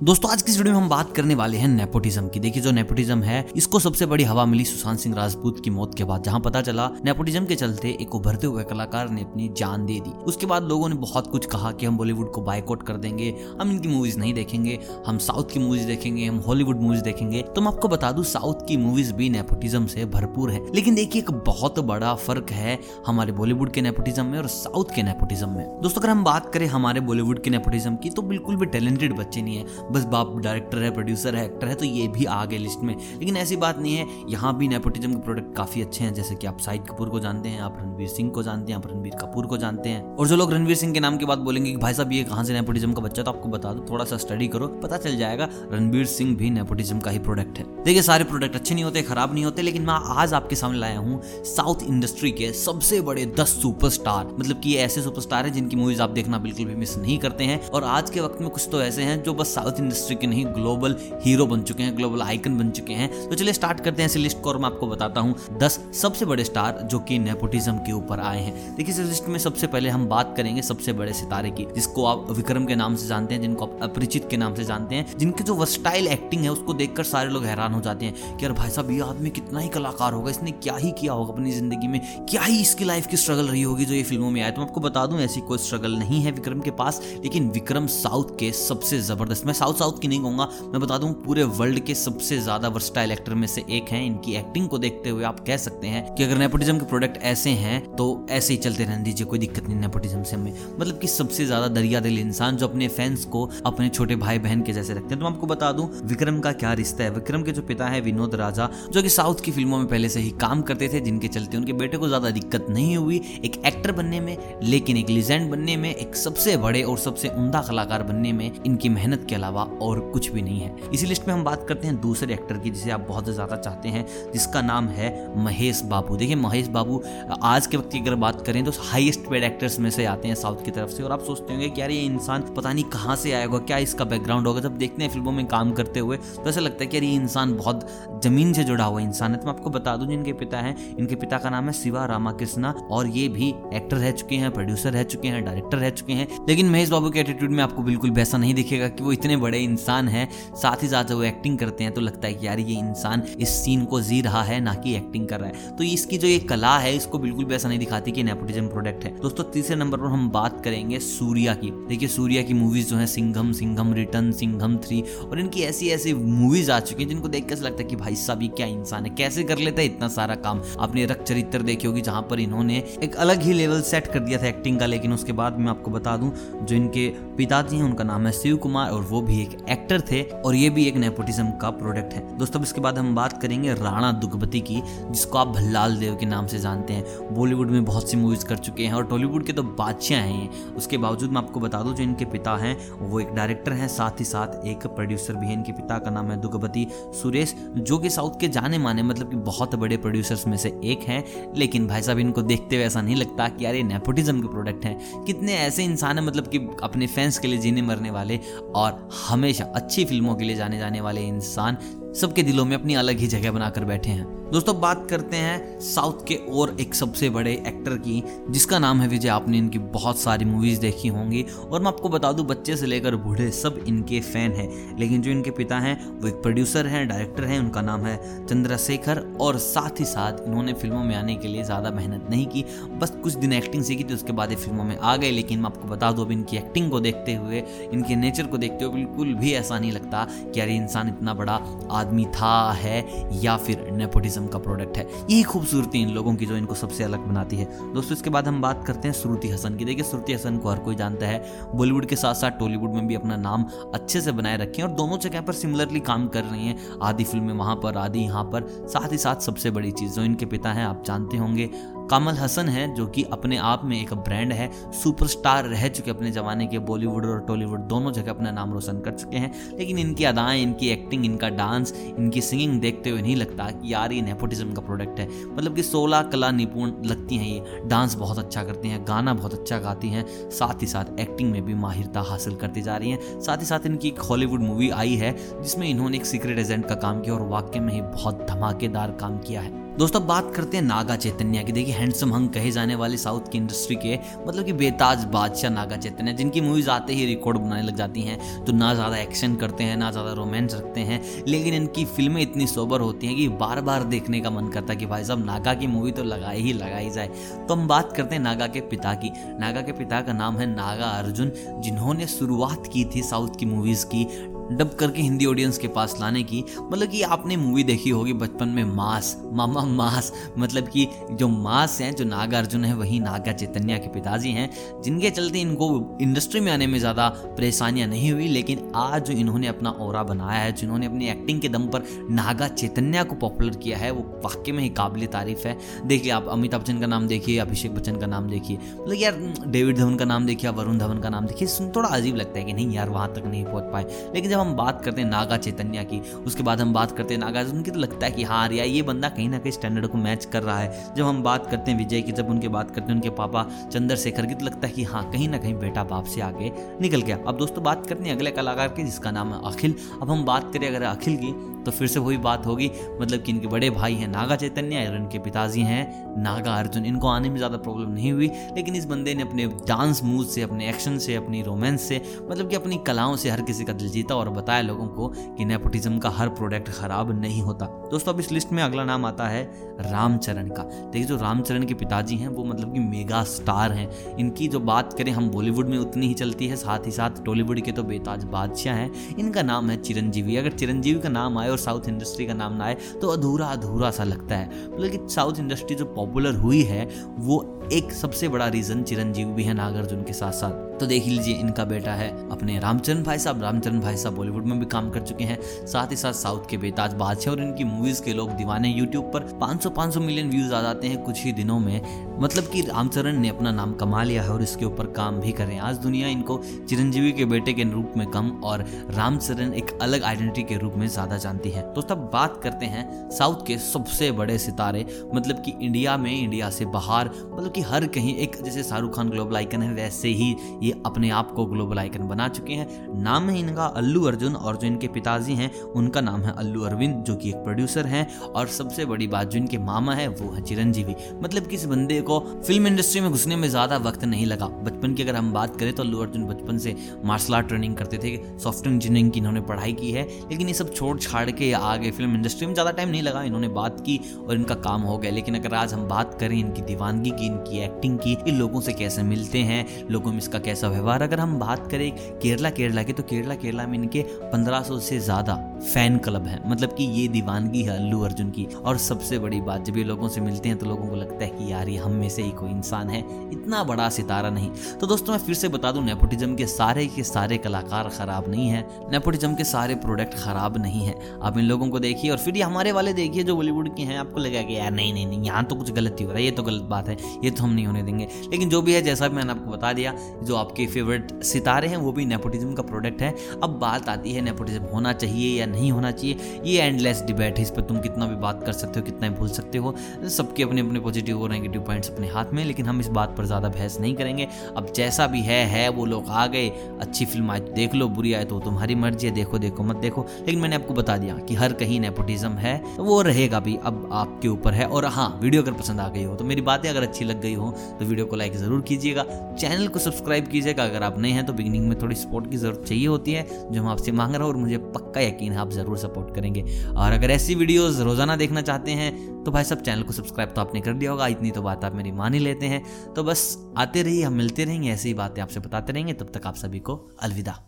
दोस्तों, आज की वीडियो में हम बात करने वाले हैं नेपोटिज्म की। देखिए, जो नेपोटिज्म है, इसको सबसे बड़ी हवा मिली सुशांत सिंह राजपूत की मौत के बाद, जहाँ पता चला, नेपोटिज्म के चलते एक उभरते हुए कलाकार ने अपनी जान दे दी। उसके बाद लोगों ने बहुत कुछ कहा कि हम बॉलीवुड को बाइकआउट कर देंगे, हम इनकी मूवीज़ नहीं देखेंगे, हम साउथ की मूवीज़ देखेंगे, हम हॉलीवुड मूवीज़ देखेंगे। तो मैं आपको बता दू, साउथ की मूवीज़ भी नेपोटिज्म से भरपूर है। लेकिन देखिए, एक बहुत बड़ा फ़र्क है हमारे बॉलीवुड के नेपोटिज्म में और साउथ के नेपोटिज्म में। दोस्तों, अगर हम बात करें हमारे बॉलीवुड के नेपोटिज्म की तो बिल्कुल भी टैलेंटेड बच्चे नहीं है। बस बाप डायरेक्टर है प्रोड्यूसर है एक्टर है तो ये भी आ गए लिस्ट में। लेकिन ऐसी बात नहीं है, यहाँ भी नेपोटिज्म के प्रोडक्ट काफ़ी अच्छे हैं, जैसे कि आप शाहिद कपूर को जानते हैं, आप रणवीर सिंह को जानते हैं, आप रणवीर कपूर को जानते हैं। और जो लोग रणवीर सिंह के नाम की बात बोलेंगे कि भाई साहब, ये कहाँ से नेपोटिज्म का बच्चा तो आपको बता दो, थोड़ा सा स्टडी करो, पता चल जाएगा, रणवीर सिंह भी नेपोटिज्म का ही प्रोडक्ट है। देखिए, सारे प्रोडक्ट अच्छे नहीं होते, खराब नहीं होते, लेकिन मैं आज आपके सामने लाया हूँ साउथ इंडस्ट्री के सबसे बड़े दस सुपरस्टार मतलब कि ऐसे सुपरस्टार हैं जिनकी मूवीज़ आप देखना बिल्कुल भी मिस नहीं करते हैं। और आज के वक्त में कुछ तो ऐसे हैं जो बस साउथ इंडस्ट्री के नहीं, ग्लोबल हीरो बन चुके हैं, ग्लोबल आइकन बन चुके हैं। तो चलिए स्टार्ट करते हैं इस लिस्ट को और मैं आपको बताता हूँ। दस सबसे बड़े स्टार जो कि नेपोटिज्म के ऊपर आए हैं। देखिए इस लिस्ट में सबसे पहले हम बात करेंगे सबसे बड़े सितारे की, जिसको आप विक्रम के नाम से जानते हैं, जिनको आप अपरिचित के नाम से जानते हैं, जिनके जो वर्स्टाइल एक्टिंग है, उसको देखकर सारे लोग हैरान हो जाते हैं कि यार भाई साहब, ये आदमी कितना ही कलाकार होगा, इसने क्या ही किया होगा अपनी ज़िंदगी में, क्या ही इसकी लाइफ की स्ट्रगल रही होगी जो ये फ़िल्मों में आए। तो मैं आपको बता दूँ, ऐसी कोई स्ट्रगल नहीं है विक्रम के पास, लेकिन विक्रम साउथ के सबसे ज़बरदस्त, मैं साउथ साउथ साउथ की नहीं कहूँगा, मैं बता दूँ, पूरे वर्ल्ड के सबसे ज़्यादा वर्सटाइल एक्टर में से एक हैं, इनकी एक्टिंग को देखते हुए आप कह सकते हैं कि अगर नेपोटिज्म के प्रोडक्ट ऐसे हैं तो ऐसे ही चलते रहने दीजिए, कोई दिक्कत नहीं नेपोटिज्म से हमें। मतलब कि सबसे ज़्यादा दरिया दिल इंसान जो अपने फैंस को अपने छोटे भाई बहन के जैसे रखते हैं। तो मैं आपको बता दूँ, विक्रम का क्या रिश्ता है? विक्रम के जो पिता है, विनोद राजा, जो कि साउथ की फ़िल्मों में पहले से ही काम करते थे, जिनके चलते उनके बेटे को ज़्यादा दिक्कत नहीं हुई। एक एक्टर बनने में, लेकिन एक लिजेंड बनने में, एक सबसे बड़े और सबसे उमदा कलाकार बनने में इनकी मेहनत के अलावा और कुछ भी नहीं है। इसी लिस्ट में हम बात करते हैं दूसरे एक्टर की, जिसे आप बहुत ज़्यादा चाहते हैं, जिसका नाम है महेश बाबू। देखिए, महेश बाबू, आज के वक्त की अगर बात करें तो हाईएस्ट पेड एक्टर्स में से आते हैं साउथ की तरफ़ से, और आप सोचते होंगे कि यार ये इंसान पता नहीं कहाँ से आएगा क्या इसका बैकग्राउंड होगा? जब देखते हैं फ़िल्मों में काम करते हुए तो ऐसा लगता है कि यार ये इंसान बहुत ज़मीन से जुड़ा हुआ इंसान है। तो मैं आपको बता दूँ, जिनके पिता हैं, इनके पिता का नाम है शिवा रामाकृष्णा, और ये भी एक्टर रह चुके हैं प्रोड्यूसर रह चुके हैं डायरेक्टर रह चुके हैं। लेकिन महेश बाबू के एटीट्यूड में आपको बिल्कुल वैसा नहीं दिखेगा कि वो इतने बड़े इंसान है, साथ ही साथ जब वो एक्टिंग करते हैं तो लगता है कि यार ये इंसान इस सीन को जी रहा है, ना कि एक्टिंग कर रहा है। तो इसकी जो ये कला है, इसको बिल्कुल भी ऐसा नहीं दिखाती कि नेपोटिज्म प्रोडक्ट है। दोस्तों, तीसरे नंबर पर हम बात करेंगे सूर्या की। देखिए, सूर्या की मूवीज़ जो है, सिंघम सिंघम रिटर्न सिंघम थ्री और इनकी ऐसी ऐसी मूवीज़ आ चुकी है जिनको देख कर लगता है कि भाई साहब, ये क्या इंसान है? कैसे कर लेता है इतना सारा काम? आपने रक्त चरित्र देखी होगी जहाँ पर इन्होंने एक अलग ही लेवल सेट कर दिया था एक्टिंग का, लेकिन उसके बाद मैं आपको बता दूँ, जो इनके पिताजी हैं, उनका नाम है शिव कुमार और वो भी एक एक्टर थे और ये भी एक नेपोटिज्म का प्रोडक्ट है। दोस्तों इसके बाद हम बात करेंगे राणा दुगबती की, जिसको आप भल्लाल देव के नाम से जानते हैं। बॉलीवुड में बहुत सी मूवीज़ कर चुके हैं और टॉलीवुड के तो बादशाह हैं उसके बावजूद मैं आपको बता दूँ, जो इनके पिता हैं, वो एक डायरेक्टर हैं, साथ ही साथ एक प्रोड्यूसर भी है। इनके पिता का नाम है दुगबती सुरेश, जो कि साउथ के जाने माने मतलब कि बहुत बड़े प्रोड्यूसर्स में से एक हैं। लेकिन भाई साहब, इनको देखते हुए ऐसा नहीं लगता कि यार ये नेपोटिज्म के प्रोडक्ट हैं। कितने ऐसे इंसान हैं मतलब कि अपने फैंस के लिए जीने मरने वाले। और हमेशा अच्छी फ़िल्मों के लिए जाने जाने वाले इंसान सबके दिलों में अपनी अलग ही जगह बनाकर बैठे हैं। दोस्तों, बात करते हैं साउथ के और एक सबसे बड़े एक्टर की, जिसका नाम है विजय। आपने इनकी बहुत सारी मूवीज़ देखी होंगी। और मैं आपको बता दूँ, बच्चे से लेकर बूढ़े सब इनके फ़ैन हैं। लेकिन जो इनके पिता हैं, वो एक प्रोड्यूसर हैं डायरेक्टर हैं, उनका नाम है चंद्रशेखर। और साथ ही साथ इन्होंने फ़िल्मों में आने के लिए ज़्यादा मेहनत नहीं की। बस कुछ दिन एक्टिंग सीखी थी, उसके बाद ये फ़िल्मों में आ गए। लेकिन मैं आपको बता दूँ, अब इनकी एक्टिंग को देखते हुए, इनके नेचर को देखते हुए बिल्कुल भी ऐसा नहीं लगता कि यार इंसान इतना बड़ा आदमी था, है, या फिर नेपोटिज्म का प्रोडक्ट है। यही खूबसूरती इन लोगों की जो इनको सबसे अलग बनाती है। दोस्तों, इसके बाद हम बात करते हैं श्रुति हसन की। देखिए, श्रुति हसन को हर कोई जानता है। बॉलीवुड के साथ साथ टॉलीवुड में भी अपना नाम अच्छे से बनाए रखे और दोनों जगह पर सिमिलरली काम कर रही हैं। आदि फ़िल्में वहाँ पर आदि यहाँ पर। साथ ही साथ सबसे बड़ी चीज़ जो इनके पिता हैं, आप जानते होंगे कमल हसन है, जो कि अपने आप में एक ब्रांड है। सुपरस्टार रह चुके अपने ज़माने के बॉलीवुड और टॉलीवुड दोनों जगह अपना नाम रोशन कर चुके हैं। लेकिन इनकी अदाएँ, इनकी एक्टिंग इनका डांस इनकी सिंगिंग देखते हुए नहीं लगता कि यार ये नेपोटिज्म का प्रोडक्ट है। मतलब कि सोलह कला निपुण लगती हैं ये। डांस बहुत अच्छा करती हैं, गाना बहुत अच्छा गाती हैं। साथ ही साथ एक्टिंग में भी माहिरता हासिल करती जा रही हैं। साथ ही साथ इनकी एक हॉलीवुड मूवी आई है, जिसमें इन्होंने एक सीक्रेट एजेंट का काम किया और वाक्य में ही बहुत धमाकेदार काम किया है। दोस्तों, बात करते हैं नागा चैतन्य की। देखिए हैंडसम हंग कहे जाने वाले साउथ की इंडस्ट्री के मतलब कि बेताज बादशाह नागा चैतन्य, जिनकी मूवीज़ आते ही रिकॉर्ड बनाने लग जाती हैं तो ना ज़्यादा एक्शन करते हैं, ना ज़्यादा रोमांस रखते हैं, लेकिन इनकी फ़िल्में इतनी सोबर होती हैं कि बार बार देखने का मन करता है कि भाई साहब, नागा की मूवी तो लगाई ही लगाई जाए। तो हम बात करते हैं नागा के पिता की। नागा के पिता का नाम है नागा अर्जुन, जिन्होंने शुरुआत की थी साउथ की मूवीज़ की डब करके हिंदी ऑडियंस के पास लाने की मतलब कि आपने मूवी देखी होगी बचपन में मास, मामा मास मतलब कि जो मास हैं, जो नागार्जुन है, वही नागा चैतन्य के पिताजी हैं, जिनके चलते इनको इंडस्ट्री में आने में ज़्यादा परेशानियाँ नहीं हुई, लेकिन आज जो इन्होंने अपना और बनाया है, जिन्होंने अपनी एक्टिंग के दम पर नागा चैतन्य को पॉपुलर किया है, वो वाकई में ही काबिल तारीफ़ है। देखिए आप अमिताभ बच्चन का नाम देखिए, अभिषेक बच्चन का नाम देखिए मतलब यार, डेविड धवन का नाम देखिए वरुण धवन का नाम देखिए, सुन, थोड़ा अजीब लगता है कि नहीं यार, वहाँ तक नहीं पहुँच पाए। लेकिन जब हम बात करते हैं नागा चैतन्य की, उसके बाद हम बात करते हैं नागा, उनकी तो लगता है कि हाँ यार, ये बंदा कहीं ना कहीं स्टैंडर्ड को मैच कर रहा है। जब हम बात करते हैं विजय की, जब उनके बात करते हैं उनके पापा चंद्रशेखर की तो लगता है कि हाँ कहीं ना कहीं बेटा बाप से आगे निकल गया। अब दोस्तों, बात करते हैं अगले कलाकार की, जिसका नाम है अखिल। अब हम बात करें अगर अखिल की तो फिर से वही बात होगी। मतलब कि इनके बड़े भाई हैं नागा चैतन्य और इनके पिताजी हैं नागा अर्जुन। इनको आने में ज़्यादा प्रॉब्लम नहीं हुई, लेकिन इस बंदे ने अपने डांस मूव से, अपने एक्शन से, अपनी रोमांस से मतलब कि अपनी कलाओं से हर किसी का दिल जीता और बताया लोगों को कि नेपोटिज्म का हर प्रोडक्ट खराब नहीं होता। दोस्तों, अब इस लिस्ट में अगला नाम आता है रामचरण का। देखिए, जो रामचरण के पिताजी हैं, वो मतलब कि मेगा स्टार हैं। इनकी जो बात करें, हम बॉलीवुड में उतनी ही चलती है, साथ ही साथ टॉलीवुड के तो बेताज बादशाह हैं। इनका नाम है चिरंजीवी। अगर चिरंजीवी का नाम आए और साउथ इंडस्ट्री का नाम ना आए तो अधूरा अधूरा सा लगता है। मतलब कि साउथ इंडस्ट्री जो पॉपुलर हुई है, वो एक सबसे बड़ा रीजन चिरंजीवी भी है नागार्जुन के साथ साथ तो देख लीजिए, इनका बेटा है अपने रामचरण भाई साहब। रामचरण भाई साहब बॉलीवुड में भी काम कर चुके हैं, साथ ही साथ साउथ के बेताज बादशाह और इनकी मूवीज़ के लोग दीवाने यूट्यूब पर 500 500 मिलियन व्यूज़ आ जाते हैं कुछ ही दिनों में। मतलब कि रामचरण ने अपना नाम कमा लिया है और इसके ऊपर काम भी करें आज दुनिया इनको चिरंजीवी के बेटे के रूप में कम और रामचरण एक अलग आइडेंटिटी के रूप में ज़्यादा जानती है। तो तब बात करते हैं साउथ के सबसे बड़े सितारे। मतलब कि इंडिया में, इंडिया से बाहर मतलब कि हर कहीं एक, जैसे शाहरुख खान ग्लोबल आइकन है, वैसे ही ये अपने आप को ग्लोबल आइकन बना चुके हैं। नाम है इनका अल्लू अर्जुन और जो इनके पिताजी हैं, उनका नाम है अल्लू अरविंद, जो कि एक प्रोड्यूसर हैं। और सबसे बड़ी बात जो इनके मामा है, वो है चिरंजीवी। मतलब कि इस बंदे को फ़िल्म इंडस्ट्री में घुसने में ज़्यादा वक्त नहीं लगा। बचपन की अगर हम बात करें तो अल्लू अर्जुन बचपन से मार्शल आर्ट ट्रेनिंग करते थे सॉफ्टवेयर इंजीनियरिंग की इन्होंने पढ़ाई की है। लेकिन ये सब छोड़ छाड़ के आगे फ़िल्म इंडस्ट्री में ज़्यादा टाइम नहीं लगा, इन्होंने बात की और इनका काम हो गया। लेकिन अगर आज हम बात करें इनकी दीवानगी की, इनकी एक्टिंग की लोगों से कैसे मिलते हैं, लोगों में इसका कैसा व्यवहार। अगर हम बात करें केरला केरला की के, तो केरला केरला में इनके 1500 से ज़्यादा फ़ैन क्लब है। मतलब कि ये दीवानगी है अल्लू अर्जुन की। और सबसे बड़ी बात जब ये लोगों से मिलते हैं तो लोगों को लगता है कि यार ये हम में से ही कोई इंसान है। इतना बड़ा सितारा नहीं। तो दोस्तों मैं फिर से बता दूँ नेपोटिज्म के सारे के सारे कलाकार खराब नहीं है। नेपोटिज्म के सारे प्रोडक्ट खराब नहीं है। आप इन लोगों को देखिए और फिर ये हमारे वाले देखिए जो बॉलीवुड के हैं आपको लगेगा कि यार नहीं नहीं नहीं यहाँ तो कुछ गलती हो रहा है ये तो गलत बात है ये तो हम नहीं होने देंगे। लेकिन जो भी है जैसा मैंने आपको बता दिया जो आपके फेवरेट सितारे हैं, वो भी नेपोटिज्म का प्रोडक्ट है। अब बात आती है नेपोटिज्म होना चाहिए या नहीं होना चाहिए, ये एंडलेस डिबेट है। इस पर तुम कितना भी बात कर सकते हो, कितना भी भूल सकते हो, सबके अपने अपने पॉजिटिव और नेगेटिव पॉइंट्स अपने हाथ में, लेकिन हम इस बात पर ज़्यादा बहस नहीं करेंगे। अब जैसा भी है है, वो लोग आ गए, अच्छी फ़िल्म आए तो देख लो, बुरी आए तो तुम्हारी मर्ज़ी है, देखो देखो, मत देखो। लेकिन मैंने आपको बता दिया कि हर कहीं नेपोटिज्म है, वो रहेगा भी अब आपके ऊपर है। और हाँ वीडियो अगर पसंद आ गई हो तो मेरी बातें अगर अच्छी लग गई हो तो वीडियो को लाइक ज़रूर कीजिएगा। चैनल को सब्सक्राइब कीजिएगा अगर आप नए हैं तो बिगिनिंग में थोड़ी सपोर्ट की ज़रूरत चाहिए होती है, जो हम आपसे मांग रहे हैं और मुझे पक्का यकीन है आप ज़रूर सपोर्ट करेंगे। और अगर ऐसी वीडियोज़ रोज़ाना देखना चाहते हैं तो भाई सब चैनल को सब्सक्राइब तो आपने कर दिया होगा, इतनी तो बात आप मेरी मान ही लेते हैं। तो बस आते रहिए, हम मिलते रहेंगे, ऐसी ही बातें आपसे बताते रहेंगे, तब तक आप सभी को अलविदा।